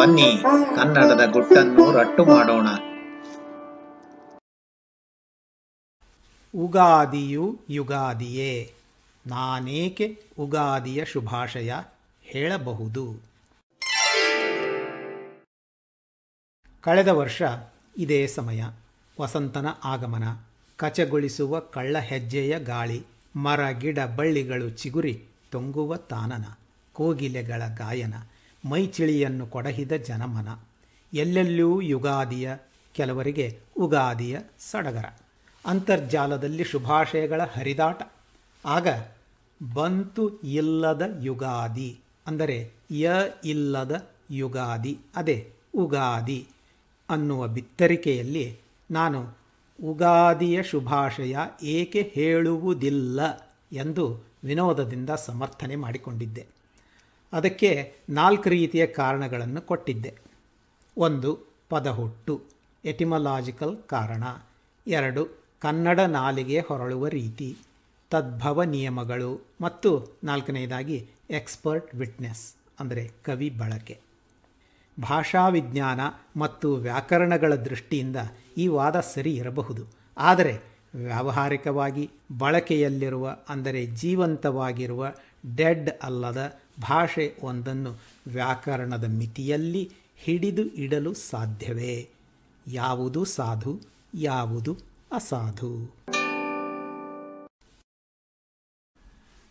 ಬನ್ನಿ, ಕನ್ನಡದ ಗುಟ್ಟನ್ನು ರಟ್ಟು ಮಾಡೋಣ. ಉಗಾದಿಯು ಯುಗಾದಿಯೇ, ನಾನೇಕೆ ಉಗಾದಿಯ ಶುಭಾಶಯ ಹೇಳಬಹುದು? ಕಳೆದ ವರ್ಷ ಇದೇ ಸಮಯ, ವಸಂತನ ಆಗಮನ, ಕಚಗೊಳಿಸುವ ಕಳ್ಳ ಹೆಜ್ಜೆಯ ಗಾಳಿ, ಮರ, ಗಿಡ, ಬಳ್ಳಿಗಳು ಚಿಗುರಿ, ತೊಂಗುವ ತಾನನ, ಕೋಗಿಲೆಗಳ ಗಾಯನ ಮೈಚಿಳಿಯನ್ನು ಕೊಡಹಿದ ಜನಮನ. ಎಲ್ಲೆಲ್ಲೂ ಯುಗಾದಿಯ ಕೆಲವರಿಗೆ ಉಗಾದಿಯ ಸಡಗರ. ಅಂತರ್ಜಾಲದಲ್ಲಿ ಶುಭಾಶಯಗಳ ಹರಿದಾಟ. ಆಗ ಬಂತು ಇಲ್ಲದ ಯುಗಾದಿ ಅಂದರೆ ಯ ಇಲ್ಲದ ಯುಗಾದಿ ಅದೇ ಉಗಾದಿ ಅನ್ನುವ ಬಿತ್ತರಿಕೆಯಲ್ಲಿ ನಾನು ಉಗಾದಿಯ ಶುಭಾಶಯ ಏಕೆ ಹೇಳುವುದಿಲ್ಲ ಎಂದು ವಿನೋದದಿಂದ ಸಮರ್ಥನೆ ಮಾಡಿಕೊಂಡಿದ್ದೆ. ಅದಕ್ಕೆ ನಾಲ್ಕು ರೀತಿಯ ಕಾರಣಗಳನ್ನು ಕೊಟ್ಟಿದ್ದೆ. ಒಂದು, ಪದಹುಟ್ಟು, ಎಟಿಮಲಾಜಿಕಲ್ ಕಾರಣ. ಎರಡು, ಕನ್ನಡ ನಾಲಿಗೆ ಹೊರಳುವ ರೀತಿ. ತದ್ಭವ ನಿಯಮಗಳು. ಮತ್ತು ನಾಲ್ಕನೆಯದಾಗಿ ಎಕ್ಸ್ಪರ್ಟ್ ವಿಟ್ನೆಸ್ ಅಂದರೆ ಕವಿ ಬಳಕೆ. ಭಾಷಾ ವಿಜ್ಞಾನ ಮತ್ತು ವ್ಯಾಕರಣಗಳ ದೃಷ್ಟಿಯಿಂದ ಈ ವಾದ ಸರಿ ಇರಬಹುದು. ಆದರೆ, ವ್ಯಾವಹಾರಿಕವಾಗಿ ಬಳಕೆಯಲ್ಲಿರುವ, ಅಂದರೆ ಜೀವಂತವಾಗಿರುವ ಡೆಡ್ ಅಲ್ಲದ ಭಾಷೆ ಒಂದನ್ನು ವ್ಯಾಕರಣದ ಮಿತಿಯಲ್ಲಿ ಹಿಡಿದು ಇಡಲು ಸಾಧ್ಯವೇ? ಯಾವುದು ಸಾಧು, ಯಾವುದು ಅಸಾಧು?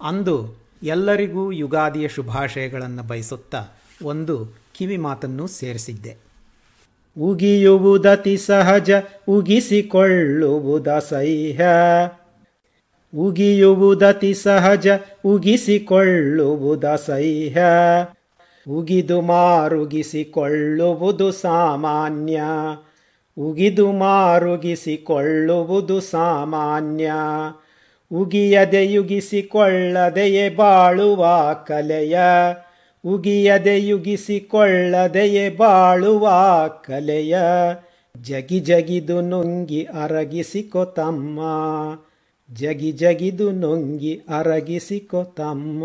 ಅಂದು ಎಲ್ಲರಿಗೂ ಯುಗಾದಿಯ ಶುಭಾಶಯಗಳನ್ನು ಬಯಸುತ್ತಾ ಒಂದು ಕಿವಿ ಮಾತನ್ನು ಸೇರಿಸಿದ್ದೆ. ಉಗಿಯುವುದತಿ ಸಹಜ, ಉಗಿಸಿಕೊಳ್ಳುವುದ ಸಹ್ಯ ಉಗಿಯುವುದತಿ ಸಹಜ, ಉಗಿಸಿಕೊಳ್ಳುವುದ ಸಹ್ಯ. ಉಗಿದು ಮಾರುಗಿಸಿಕೊಳ್ಳುವುದು ಸಾಮಾನ್ಯ. ಉಗಿದು ಮಾರುಗಿಸಿಕೊಳ್ಳುವುದು ಸಾಮಾನ್ಯ. ಉಗಿಯದೆ ಯುಗಿಸಿಕೊಳ್ಳದೆಯೇ ಬಾಳುವ ಕಲೆಯ. ಉಗಿಯದೆ ಯುಗಿಸಿಕೊಳ್ಳದೆಯೇ ಬಾಳುವ ಕಲೆಯ. ಜಗಿ ಜಗಿದು ನುಂಗಿ ಅರಗಿಸಿಕೊ ತಮ್ಮ. ಜಗಿ ಜಗಿದು ನೊಂಗಿ ಅರಗಿಸಿಕೊ ತಮ್ಮ.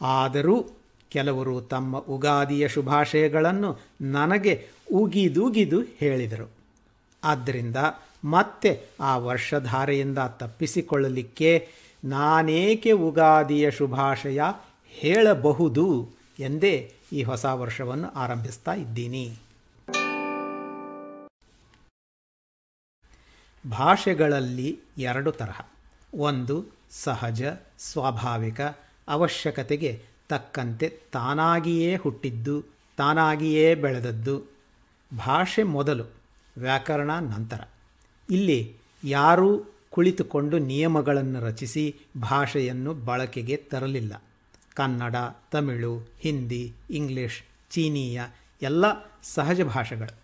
ಆದರೂ ಕೆಲವರು ತಮ್ಮ ಉಗಾದಿಯ ಶುಭಾಶಯಗಳನ್ನು ನನಗೆ ಉಗಿದುಗಿದು ಹೇಳಿದರು. ಆದ್ದರಿಂದ ಮತ್ತೆ ಆ ವರ್ಷಧಾರೆಯಿಂದ ತಪ್ಪಿಸಿಕೊಳ್ಳಲಿಕ್ಕೆ ನಾನೇಕೆ ಉಗಾದಿಯ ಶುಭಾಶಯ ಹೇಳಬಹುದು ಎಂದೇ ಈ ಹೊಸ ವರ್ಷವನ್ನು ಆರಂಭಿಸ್ತಾ ಇದ್ದೀನಿ. ಭಾಷೆಗಳಲ್ಲಿ ಎರಡು ತರಹ. ಒಂದು ಸಹಜ, ಸ್ವಾಭಾವಿಕ, ಅವಶ್ಯಕತೆಗೆ ತಕ್ಕಂತೆ ತಾನಾಗಿಯೇ ಹುಟ್ಟಿದ್ದು, ತಾನಾಗಿಯೇ ಬೆಳೆದದ್ದು. ಭಾಷೆ ಮೊದಲು, ವ್ಯಾಕರಣ ನಂತರ. ಇಲ್ಲಿ ಯಾರೂ ಕುಳಿತುಕೊಂಡು ನಿಯಮಗಳನ್ನು ರಚಿಸಿ ಭಾಷೆಯನ್ನು ಬಳಕೆಗೆ ತರಲಿಲ್ಲ. ಕನ್ನಡ, ತಮಿಳು, ಹಿಂದಿ, ಇಂಗ್ಲಿಷ್, ಚೀನೀಯ ಎಲ್ಲ ಸಹಜ ಭಾಷೆಗಳು.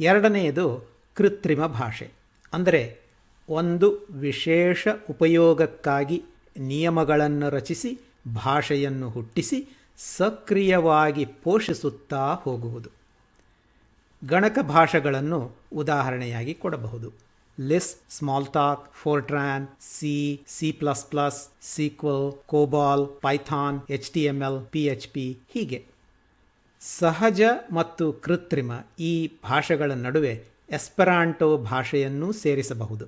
ಎರಡನೆಯದು ಕೃತ್ರಿಮ ಭಾಷೆ. ಅಂದರೆ ಒಂದು ವಿಶೇಷ ಉಪಯೋಗಕ್ಕಾಗಿ ನಿಯಮಗಳನ್ನು ರಚಿಸಿ, ಭಾಷೆಯನ್ನು ಹುಟ್ಟಿಸಿ, ಸಕ್ರಿಯವಾಗಿ ಪೋಷಿಸುತ್ತಾ ಹೋಗುವುದು. ಗಣಕ ಭಾಷೆಗಳನ್ನು ಉದಾಹರಣೆಯಾಗಿ ಕೊಡಬಹುದು. Lisp, Smalltalk, Fortran, C C plus plus, sequel, COBOL, Python, H T M L, P H P ಹೀಗೆ. ಸಹಜ ಮತ್ತು ಕೃತ್ರಿಮ ಈ ಭಾಷೆಗಳ ನಡುವೆ ಎಸ್ಪೆರಾಂಟೋ ಭಾಷೆಯನ್ನೂ ಸೇರಿಸಬಹುದು.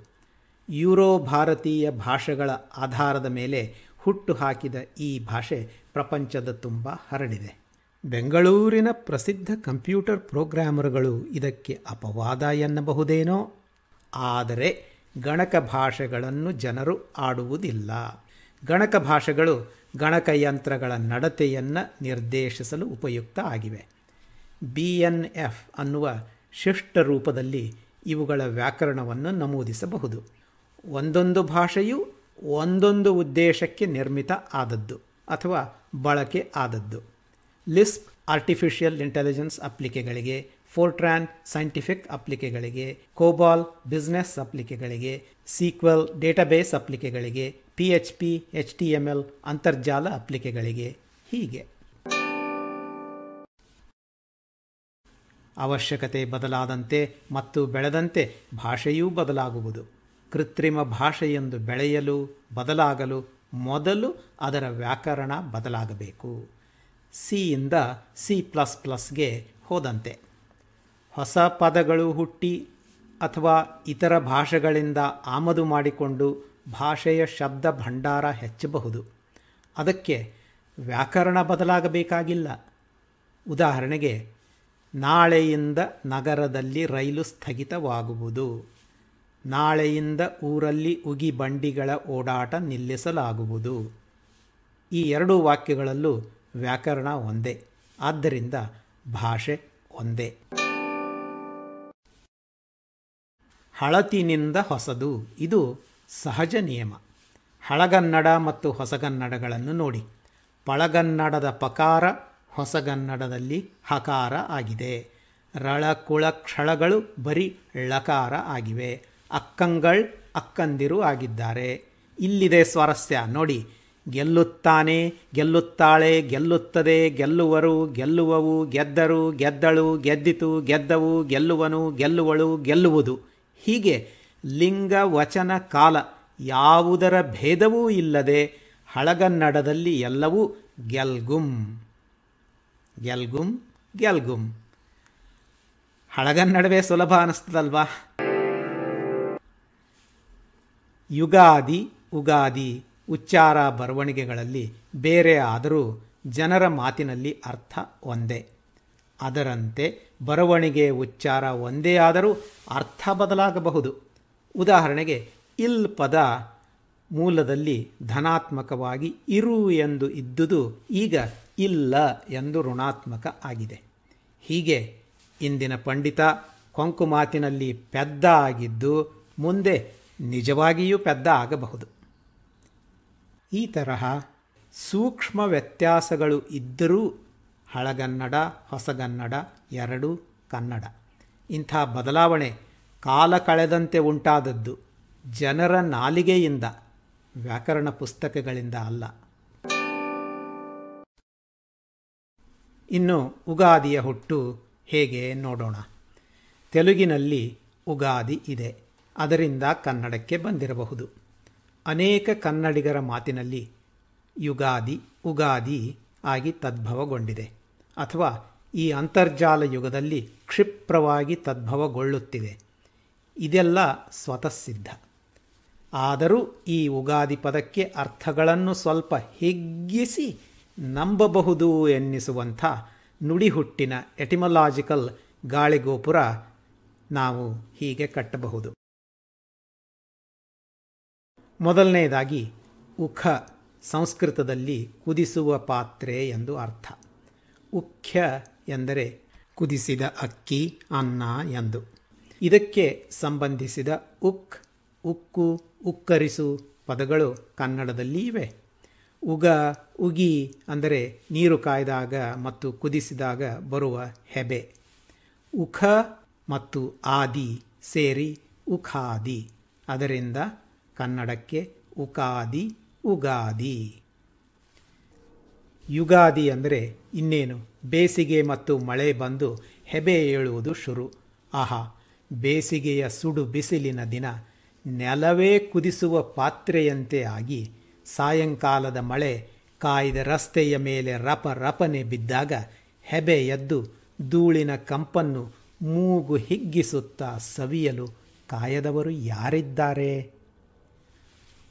ಯೂರೋ ಭಾರತೀಯ ಭಾಷೆಗಳ ಆಧಾರದ ಮೇಲೆ ಹುಟ್ಟು ಹಾಕಿದ ಈ ಭಾಷೆ ಪ್ರಪಂಚದ ತುಂಬ ಹರಡಿದೆ. ಬೆಂಗಳೂರಿನ ಪ್ರಸಿದ್ಧ ಕಂಪ್ಯೂಟರ್ ಪ್ರೋಗ್ರಾಮರ್ಗಳು ಇದಕ್ಕೆ ಅಪವಾದ ಎನ್ನಬಹುದೇನೋ? ಆದರೆ ಗಣಕ ಭಾಷೆಗಳನ್ನು ಜನರು ಆಡುವುದಿಲ್ಲ. ಗಣಕ ಭಾಷೆಗಳು ಗಣಕಯಂತ್ರಗಳ ನಡತೆಯನ್ನು ನಿರ್ದೇಶಿಸಲು ಉಪಯುಕ್ತ ಆಗಿವೆ. ಬಿ ಎನ್ ಎಫ್ ಅನ್ನುವ ಶಿಷ್ಟ ರೂಪದಲ್ಲಿ ಇವುಗಳ ವ್ಯಾಕರಣವನ್ನು ನಮೂದಿಸಬಹುದು. ಒಂದೊಂದು ಭಾಷೆಯು ಒಂದೊಂದು ಉದ್ದೇಶಕ್ಕೆ ನಿರ್ಮಿತ ಆದದ್ದು ಅಥವಾ ಬಳಕೆ ಆದದ್ದು. ಲಿಸ್ಪ್ ಆರ್ಟಿಫಿಷಿಯಲ್ ಇಂಟೆಲಿಜೆನ್ಸ್ ಅಪ್ಲಿಕೆಗಳಿಗೆ ಫೋರ್ಟ್ರ್ಯಾನ್ ಸೈಂಟಿಫಿಕ್ ಅಪ್ಲಿಕೆಗಳಿಗೆ, ಕೋಬಾಲ್ ಬಿಸ್ನೆಸ್ ಅಪ್ಲಿಕೆಗಳಿಗೆ, sequel database ಅಪ್ಲಿಕೆಗಳಿಗೆ P H P H T M L ಅಂತರ್ಜಾಲ ಅಪ್ಲಿಕೆಗಳಿಗೆ ಹೀಗೆ. ಅವಶ್ಯಕತೆ ಬದಲಾದಂತೆ ಮತ್ತು ಬೆಳೆದಂತೆ ಭಾಷೆಯೂ ಬದಲಾಗುವುದು. ಕೃತ್ರಿಮ ಭಾಷೆಯೊಂದು ಬೆಳೆಯಲು ಬದಲಾಗಲು ಮೊದಲು ಅದರ ವ್ಯಾಕರಣ ಬದಲಾಗಬೇಕು. ಸಿಯಿಂದ ಸಿ ಪ್ಲಸ್ ಪ್ಲಸ್ಗೆ ಹೋದಂತೆ. ಹೊಸ ಪದಗಳು ಹುಟ್ಟಿ ಅಥವಾ ಇತರ ಭಾಷೆಗಳಿಂದ ಆಮದು ಮಾಡಿಕೊಂಡು ಭಾಷೆಯ ಶಬ್ದ ಭಂಡಾರ ಹೆಚ್ಚಬಹುದು. ಅದಕ್ಕೆ ವ್ಯಾಕರಣ ಬದಲಾಗಬೇಕಾಗಿಲ್ಲ. ಉದಾಹರಣೆಗೆ ನಾಳೆಯಿಂದ ನಗರದಲ್ಲಿ ರೈಲು ಸ್ಥಗಿತವಾಗುವುದು. ನಾಳೆಯಿಂದ ಊರಲ್ಲಿ ಉಗಿ ಬಂಡಿಗಳ ಓಡಾಟ ನಿಲ್ಲಿಸಲಾಗುವುದು. ಈ ಎರಡು ವಾಕ್ಯಗಳಲ್ಲೂ ವ್ಯಾಕರಣ ಒಂದೇ. ಆದ್ದರಿಂದ ಭಾಷೆ ಒಂದೇ. ಹಳತಿನಿಂದ ಹೊಸದು. ಇದು ಸಹಜ ನಿಯಮ. ಹಳಗನ್ನಡ ಮತ್ತು ಹೊಸಗನ್ನಡಗಳನ್ನು ನೋಡಿ. ಪಳಗನ್ನಡದ ಪಕಾರ ಹೊಸಗನ್ನಡದಲ್ಲಿ ಹಕಾರ ಆಗಿದೆ. ರಳಕುಳ ಕ್ಷಳಗಳು ಬರೀ ಳಕಾರ ಆಗಿವೆ. ಅಕ್ಕಂಗಳ್ ಅಕ್ಕಂದಿರು ಆಗಿದ್ದಾರೆ. ಇಲ್ಲಿದೆ ಸ್ವಾರಸ್ಯ. ನೋಡಿ, ಗೆಲ್ಲುತ್ತಾನೆ, ಗೆಲ್ಲುತ್ತಾಳೆ, ಗೆಲ್ಲುತ್ತದೆ, ಗೆಲ್ಲುವರು, ಗೆಲ್ಲುವವು, ಗೆದ್ದರು, ಗೆದ್ದಳು, ಗೆದ್ದಿತು, ಗೆದ್ದವು, ಗೆಲ್ಲುವನು, ಗೆಲ್ಲುವಳು, ಗೆಲ್ಲುವುದು. ಹೀಗೆ ಲಿಂಗ, ವಚನ, ಕಾಲ ಯಾವುದರ ಭೇದವೂ ಇಲ್ಲದೆ ಹಳಗನ್ನಡದಲ್ಲಿ ಎಲ್ಲವೂ ಗೆಲ್ಗುಂ. ಗೆಲ್ಗುಂ ಗೆಲ್ಗುಂ ಹಳಗನ್ನಡವೇ ಸುಲಭ ಅನ್ನಿಸ್ತದಲ್ವಾ ಯುಗಾದಿ, ಉಗಾದಿ, ಉಚ್ಚಾರ ಬರವಣಿಗೆಗಳಲ್ಲಿ ಬೇರೆ ಆದರೂ ಜನರ ಮಾತಿನಲ್ಲಿ ಅರ್ಥ ಒಂದೇ. ಅದರಂತೆ ಬರವಣಿಗೆ, ಉಚ್ಚಾರ ಒಂದೇ ಆದರೂ ಅರ್ಥ ಬದಲಾಗಬಹುದು. ಉದಾಹರಣೆಗೆ, ಇಲ್ ಪದ ಮೂಲದಲ್ಲಿ ಧನಾತ್ಮಕವಾಗಿ ಇರು ಎಂದು ಇದ್ದುದು ಈಗ ಇಲ್ಲ ಎಂದು ಋಣಾತ್ಮಕ ಆಗಿದೆ. ಹೀಗೆ ಇಂದಿನ ಪಂಡಿತ ಕೊಂಕು ಮಾತಿನಲ್ಲಿ ಪೆದ್ದ ಆಗಿದ್ದು ಮುಂದೆ ನಿಜವಾಗಿಯೂ ಪೆದ್ದ ಆಗಬಹುದು. ಈ ತರಹ ಸೂಕ್ಷ್ಮ ವ್ಯತ್ಯಾಸಗಳು ಇದ್ದರೂ ಹಳಗನ್ನಡ, ಹೊಸಗನ್ನಡ, ಎರಡು ಕನ್ನಡ. ಇಂಥ ಬದಲಾವಣೆ ಕಾಲ ಕಳೆದಂತೆ ಉಂಟಾದದ್ದು ಜನರ ನಾಲಿಗೆಯಿಂದ, ವ್ಯಾಕರಣ ಪುಸ್ತಕಗಳಿಂದ ಅಲ್ಲ. ಇನ್ನು ಉಗಾದಿಯ ಹುಟ್ಟು ಹೇಗೆ ನೋಡೋಣ. ತೆಲುಗಿನಲ್ಲಿ ಉಗಾದಿ ಇದೆ. ಅದರಿಂದ ಕನ್ನಡಕ್ಕೆ ಬಂದಿರಬಹುದು. ಅನೇಕ ಕನ್ನಡಿಗರ ಮಾತಿನಲ್ಲಿ ಯುಗಾದಿ, ಉಗಾದಿ ಆಗಿ ತದ್ಭವಗೊಂಡಿದೆ. ಅಥವಾ ಈ ಅಂತರ್ಜಾಲ ಯುಗದಲ್ಲಿ ಕ್ಷಿಪ್ರವಾಗಿ ತದ್ಭವಗೊಳ್ಳುತ್ತಿದೆ. ಇದೆಲ್ಲ ಸ್ವತಃಸಿದ್ಧ. ಆದರೂ ಈ ಉಗಾದಿ ಪದಕ್ಕೆ ಅರ್ಥಗಳನ್ನು ಸ್ವಲ್ಪ ಹಿಗ್ಗಿಸಿ ನಂಬಬಹುದು ಎನ್ನಿಸುವಂಥ ನುಡಿಹುಟ್ಟಿನ ಎಟಿಮಲಾಜಿಕಲ್ ಗಾಳಿಗೋಪುರ ನಾವು ಹೀಗೆ ಕಟ್ಟಬಹುದು. ಮೊದಲನೆಯದಾಗಿ ಉಖ ಸಂಸ್ಕೃತದಲ್ಲಿ ಕುದಿಸುವ ಪಾತ್ರೆ ಎಂದು ಅರ್ಥ. ಉಖ್ಯ ಎಂದರೆ ಕುದಿಸಿದ ಅಕ್ಕಿ, ಅನ್ನ ಎಂದು. ಇದಕ್ಕೆ ಸಂಬಂಧಿಸಿದ ಉಕ್ ಉಕ್ಕು, ಉಕ್ಕರಿಸು ಪದಗಳು ಕನ್ನಡದಲ್ಲಿ ಇವೆ ಉಗ, ಉಗಿ ಅಂದರೆ ನೀರು ಕಾಯ್ದಾಗ ಮತ್ತು ಕುದಿಸಿದಾಗ ಬರುವ ಹೆಬೆ. ಉಖ ಮತ್ತು ಆದಿ ಸೇರಿ ಉಖಾದಿ. ಅದರಿಂದ ಕನ್ನಡಕ್ಕೆ ಉಕಾದಿ, ಉಗಾದಿ. ಯುಗಾದಿ ಅಂದರೆ ಇನ್ನೇನು? ಬೇಸಿಗೆ ಮತ್ತು ಮಳೆ ಬಂದು ಹೆಬೆ ಏಳುವುದು ಶುರು. ಆಹಾ, ಬೇಸಿಗೆಯ ಸುಡು ಬಿಸಿಲಿನ ದಿನ ನೆಲವೇ ಕುದಿಸುವ ಪಾತ್ರೆಯಂತೆ ಆಗಿ ಸಾಯಂಕಾಲದ ಮಳೆ ಕಾಯ್ದ ರಸ್ತೆಯ ಮೇಲೆ ರಪ ರಪನೆ ಬಿದ್ದಾಗ ಹೆಬೆ ಎದ್ದು ಧೂಳಿನ ಕಂಪನ್ನು ಮೂಗು ಹಿಗ್ಗಿಸುತ್ತಾ ಸವಿಯಲು ಕಾಯದವರು ಯಾರಿದ್ದಾರೆ?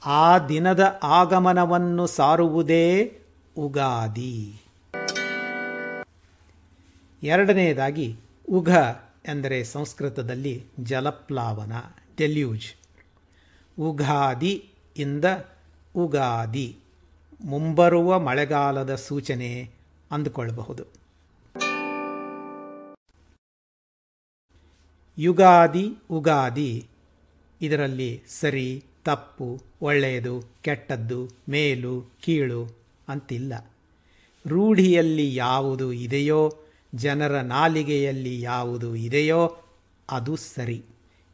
ಆ ದಿನದ ಆಗಮನವನ್ನು ಸಾರುವುದೇ ಉಗಾದಿ. ಎರಡನೆಯದಾಗಿ ಉಘ ಎಂದರೆ ಸಂಸ್ಕೃತದಲ್ಲಿ ಜಲಪ್ಲಾವನ ಡೆಲ್ಯೂಜ್ ಉಗಾದಿ ಇಂದ ಉಗಾದಿ, ಮುಂಬರುವ ಮಳೆಗಾಲದ ಸೂಚನೆ ಅಂದುಕೊಳ್ಳಬಹುದು. ಯುಗಾದಿ, ಉಗಾದಿ, ಇದರಲ್ಲಿ ಸರಿ, ತಪ್ಪು, ಒಳ್ಳೆಯದು, ಕೆಟ್ಟದ್ದು, ಮೇಲು, ಕೀಳು ಅಂತಿಲ್ಲ. ರೂಢಿಯಲ್ಲಿ ಯಾವುದು ಇದೆಯೋ, ಜನರ ನಾಲಿಗೆಯಲ್ಲಿ ಯಾವುದು ಇದೆಯೋ, ಅದು ಸರಿ.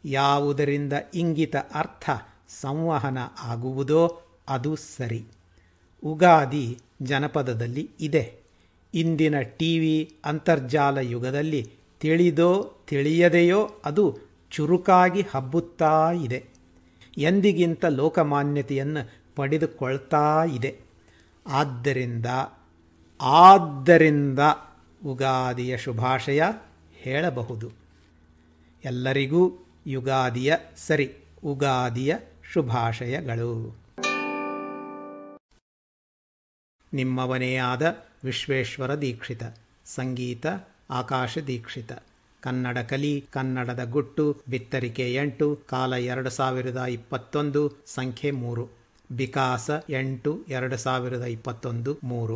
ಯಾವುದರಿಂದ ಇಂಗಿತ ಅರ್ಥ ಸಂವಹನ ಆಗುವುದೋ ಅದು ಸರಿ. ಉಗಾದಿ ಜನಪದದಲ್ಲಿ ಇದೆ. ಇಂದಿನ ಟಿ ವಿ ಅಂತರ್ಜಾಲ ಯುಗದಲ್ಲಿ ತಿಳಿದೋ ತಿಳಿಯದೆಯೋ ಅದು ಚುರುಕಾಗಿ ಹಬ್ಬುತ್ತಾ ಇದೆ. ಎಂದಿಗಿಂತ ಲೋಕಮಾನ್ಯತೆಯನ್ನು ಪಡೆದುಕೊಳ್ತಾ ಇದೆ. ಆದ್ದರಿಂದ ಆದ್ದರಿಂದ ಉಗಾದಿಯ ಶುಭಾಶಯ ಹೇಳಬಹುದು. ಎಲ್ಲರಿಗೂ ಯುಗಾದಿಯ ಸರಿ, ಉಗಾದಿಯ ಶುಭಾಶಯಗಳು. ನಿಮ್ಮವನೇ ಆದ ವಿಶ್ವೇಶ್ವರ ದೀಕ್ಷಿತ, ಸಂಗೀತ ಆಕಾಶ ದೀಕ್ಷಿತ. ಕನ್ನಡ ಕಲಿ, ಕನ್ನಡದ ಗುಟ್ಟು, ಬಿತ್ತರಿಕೆ ಎಂಟು, ಕಾಲ ಎರಡು ಸಾವಿರದ ಇಪ್ಪತ್ತೊಂದು, ಸಂಖ್ಯೆ ಮೂರು. ವಿಕಾಸ ಎಂಟು, ಎರಡು ಸಾವಿರದ ಇಪ್ಪತ್ತೊಂದು, ಮೂರು.